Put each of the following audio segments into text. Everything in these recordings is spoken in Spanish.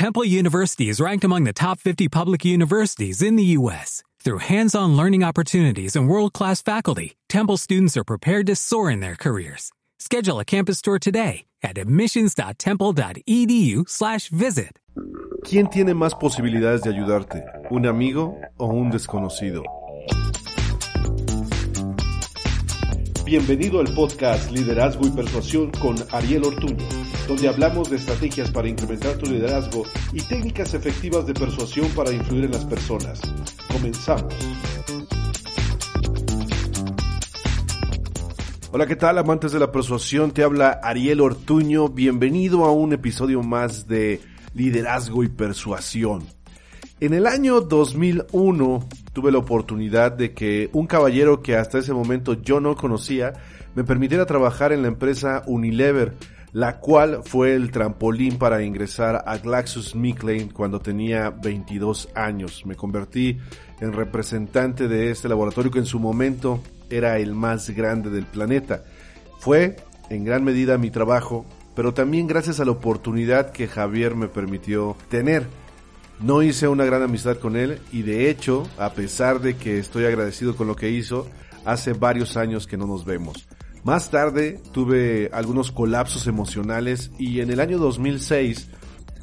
Temple University is ranked among the top 50 public universities in the U.S. Through hands-on learning opportunities and world-class faculty, Temple students are prepared to soar in their careers. Schedule a campus tour today at admissions.temple.edu/visit. ¿Quién tiene más posibilidades de ayudarte? ¿Un amigo o un desconocido? Bienvenido al podcast Liderazgo y Persuasión con Ariel Ortuño, donde hablamos de estrategias para incrementar tu liderazgo y técnicas efectivas de persuasión para influir en las personas. Comenzamos. Hola, ¿qué tal amantes de la persuasión? Te habla Ariel Ortuño. Bienvenido a un episodio más de Liderazgo y Persuasión. En el año 2001 tuve la oportunidad de que un caballero que hasta ese momento yo no conocía me permitiera trabajar en la empresa Unilever, la cual fue el trampolín para ingresar a GlaxoSmithKline cuando tenía 22 años. Me convertí en representante de este laboratorio que en su momento era el más grande del planeta. Fue en gran medida mi trabajo, pero también gracias a la oportunidad que Javier me permitió tener. No hice una gran amistad con él y de hecho, a pesar de que estoy agradecido con lo que hizo, hace varios años que no nos vemos. Más tarde tuve algunos colapsos emocionales y en el año 2006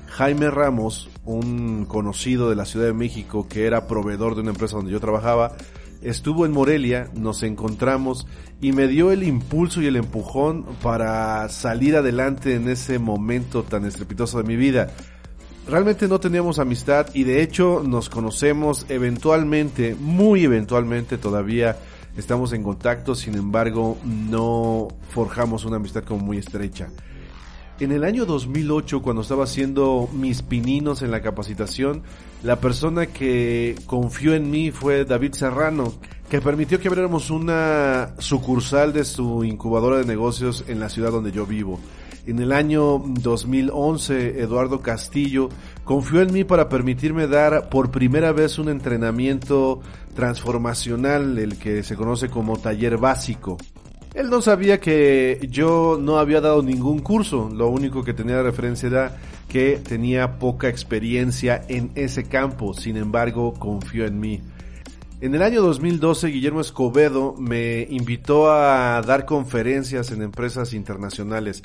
Jaime Ramos, un conocido de la Ciudad de México que era proveedor de una empresa donde yo trabajaba, estuvo en Morelia, nos encontramos y me dio el impulso y el empujón para salir adelante en ese momento tan estrepitoso de mi vida. Realmente no teníamos amistad y de hecho nos conocemos eventualmente, muy eventualmente todavía estamos en contacto, sin embargo no forjamos una amistad como muy estrecha. En el año 2008, cuando estaba haciendo mis pininos en la capacitación, la persona que confió en mí fue David Serrano, que permitió que abriéramos una sucursal de su incubadora de negocios en la ciudad donde yo vivo. En el año 2011, Eduardo Castillo confió en mí para permitirme dar por primera vez un entrenamiento transformacional, el que se conoce como taller básico. Él no sabía que yo no había dado ningún curso, lo único que tenía de referencia era que tenía poca experiencia en ese campo, sin embargo confió en mí. En el año 2012, Guillermo Escobedo me invitó a dar conferencias en empresas internacionales.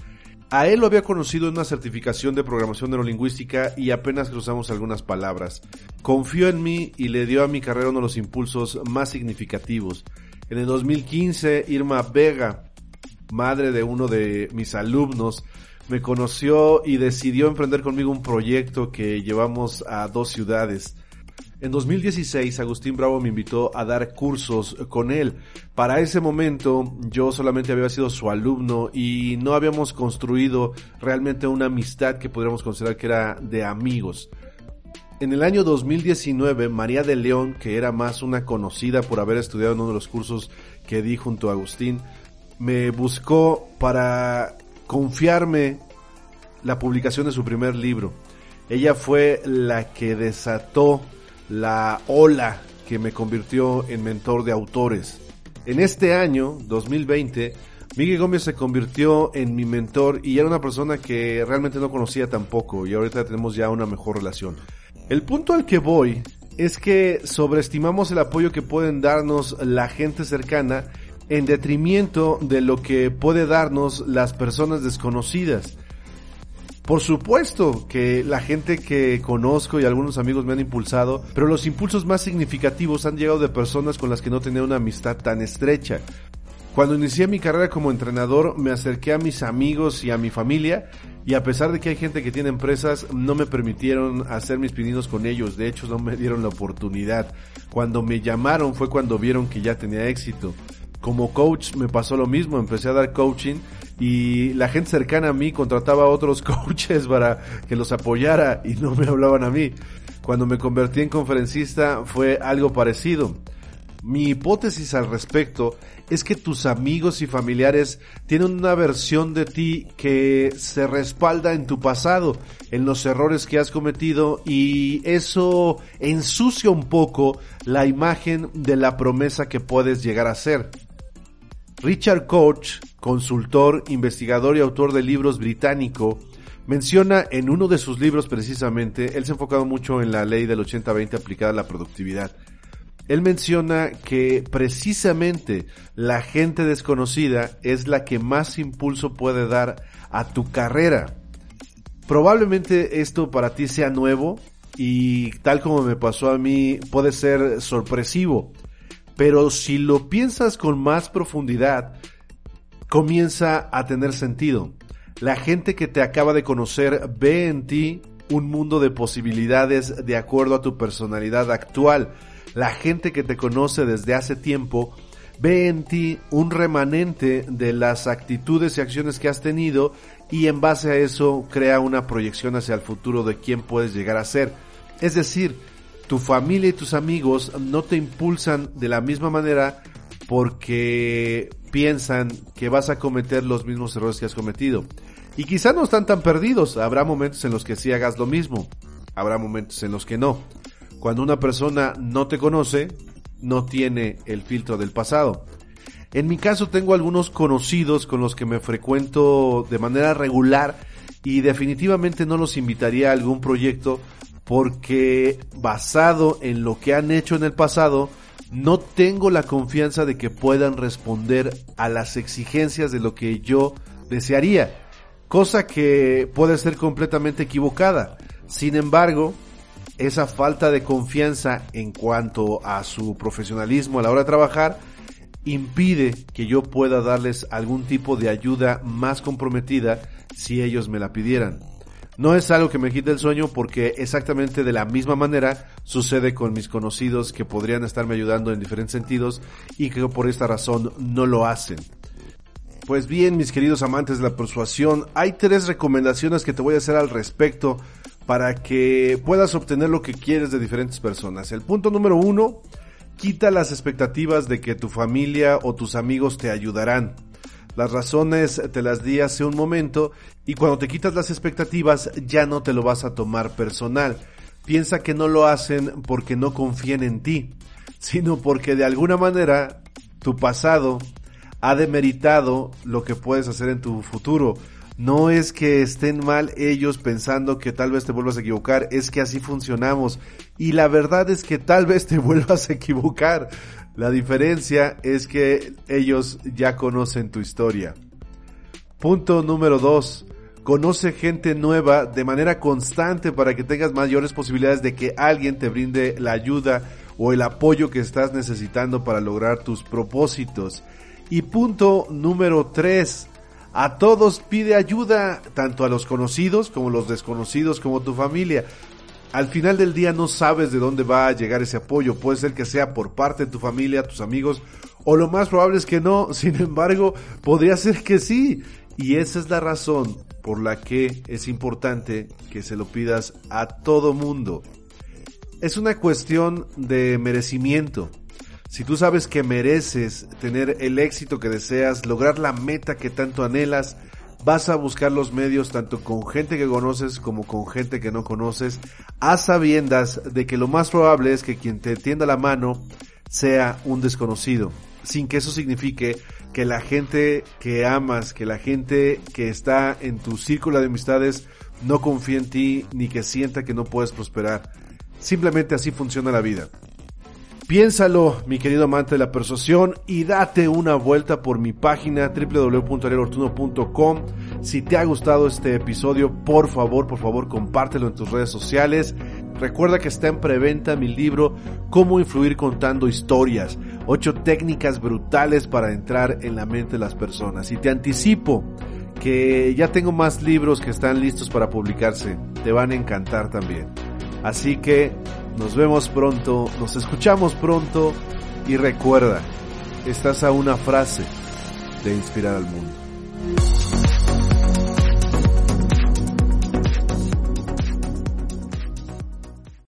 A él lo había conocido en una certificación de programación neurolingüística y apenas cruzamos algunas palabras. Confió en mí y le dio a mi carrera uno de los impulsos más significativos. En el 2015, Irma Vega, madre de uno de mis alumnos, me conoció y decidió emprender conmigo un proyecto que llevamos a dos ciudades. En 2016, Agustín Bravo me invitó a dar cursos con él. Para ese momento, yo solamente había sido su alumno y no habíamos construido realmente una amistad que podríamos considerar que era de amigos. En el año 2019, María de León, que era más una conocida por haber estudiado en uno de los cursos que di junto a Agustín, me buscó para confiarme la publicación de su primer libro. Ella fue la que desató la ola que me convirtió en mentor de autores. En este año, 2020, Miguel Gómez se convirtió en mi mentor y era una persona que realmente no conocía tampoco y ahorita tenemos ya una mejor relación. El punto al que voy es que sobreestimamos el apoyo que pueden darnos la gente cercana en detrimento de lo que puede darnos las personas desconocidas. Por supuesto que la gente que conozco y algunos amigos me han impulsado, pero los impulsos más significativos han llegado de personas con las que no tenía una amistad tan estrecha. Cuando inicié mi carrera como entrenador, me acerqué a mis amigos y a mi familia, y a pesar de que hay gente que tiene empresas, no me permitieron hacer mis pininos con ellos, de hecho no me dieron la oportunidad. Cuando me llamaron fue cuando vieron que ya tenía éxito. Como coach me pasó lo mismo, empecé a dar coaching y la gente cercana a mí contrataba a otros coaches para que los apoyara y no me hablaban a mí. Cuando me convertí en conferencista fue algo parecido. Mi hipótesis al respecto es que tus amigos y familiares tienen una versión de ti que se respalda en tu pasado, en los errores que has cometido y eso ensucia un poco la imagen de la promesa que puedes llegar a ser. Richard Koch, consultor, investigador y autor de libros británico, Menciona en uno de sus libros precisamente, él se ha enfocado mucho en la ley del 80-20 aplicada a la productividad. Él menciona que precisamente la gente desconocida es la que más impulso puede dar a tu carrera. Probablemente esto para ti sea nuevo y tal como me pasó a mí puede ser sorpresivo. Pero si lo piensas con más profundidad, comienza a tener sentido. La gente que te acaba de conocer ve en ti un mundo de posibilidades de acuerdo a tu personalidad actual. La gente que te conoce desde hace tiempo ve en ti un remanente de las actitudes y acciones que has tenido y en base a eso crea una proyección hacia el futuro de quién puedes llegar a ser. Es decir, tu familia y tus amigos no te impulsan de la misma manera porque piensan que vas a cometer los mismos errores que has cometido. Y quizá no están tan perdidos, habrá momentos en los que sí hagas lo mismo, habrá momentos en los que no. Cuando una persona no te conoce, no tiene el filtro del pasado. En mi caso tengo algunos conocidos con los que me frecuento de manera regular y definitivamente no los invitaría a algún proyecto porque basado en lo que han hecho en el pasado, no tengo la confianza de que puedan responder a las exigencias de lo que yo desearía, cosa que puede ser completamente equivocada. Sin embargo, esa falta de confianza en cuanto a su profesionalismo a la hora de trabajar impide que yo pueda darles algún tipo de ayuda más comprometida si ellos me la pidieran. No es algo que me quite el sueño porque exactamente de la misma manera sucede con mis conocidos que podrían estarme ayudando en diferentes sentidos y que por esta razón no lo hacen. Pues bien, mis queridos amantes de la persuasión, hay tres recomendaciones que te voy a hacer al respecto para que puedas obtener lo que quieres de diferentes personas. El punto número uno, quita las expectativas de que tu familia o tus amigos te ayudarán. Las razones te las di hace un momento y cuando te quitas las expectativas ya no te lo vas a tomar personal. Piensa que no lo hacen porque no confían en ti, sino porque de alguna manera tu pasado ha demeritado lo que puedes hacer en tu futuro. No es que estén mal ellos pensando que tal vez te vuelvas a equivocar, es que así funcionamos. Y la verdad es que tal vez te vuelvas a equivocar. La diferencia es que ellos ya conocen tu historia. Punto número 2. Conoce gente nueva de manera constante para que tengas mayores posibilidades de que alguien te brinde la ayuda o el apoyo que estás necesitando para lograr tus propósitos. Y punto número 3. A todos pide ayuda, tanto a los conocidos como los desconocidos como tu familia al final del día no sabes de dónde va a llegar ese apoyo. Puede ser que sea por parte de tu familia, tus amigos, o lo más probable es que no. Sin embargo, podría ser que sí. Y esa es la razón por la que es importante que se lo pidas a todo mundo. Es una cuestión de merecimiento. Si tú sabes que mereces tener el éxito que deseas, lograr la meta que tanto anhelas, vas a buscar los medios tanto con gente que conoces como con gente que no conoces, a sabiendas de que lo más probable es que quien te tienda la mano sea un desconocido, sin que eso signifique que la gente que amas, que la gente que está en tu círculo de amistades no confíe en ti ni que sienta que no puedes prosperar. Simplemente así funciona la vida. Piénsalo, mi querido amante de la persuasión, y date una vuelta por mi página www.arielortuno.com. Si te ha gustado este episodio, por favor, por favor, compártelo en tus redes sociales. Recuerda que está en preventa mi libro Cómo influir contando historias. Ocho técnicas brutales para entrar en la mente de las personas. Y te anticipo que ya tengo más libros que están listos para publicarse. Te van a encantar también. Así que nos vemos pronto, nos escuchamos pronto y recuerda, estás a una frase de inspirar al mundo.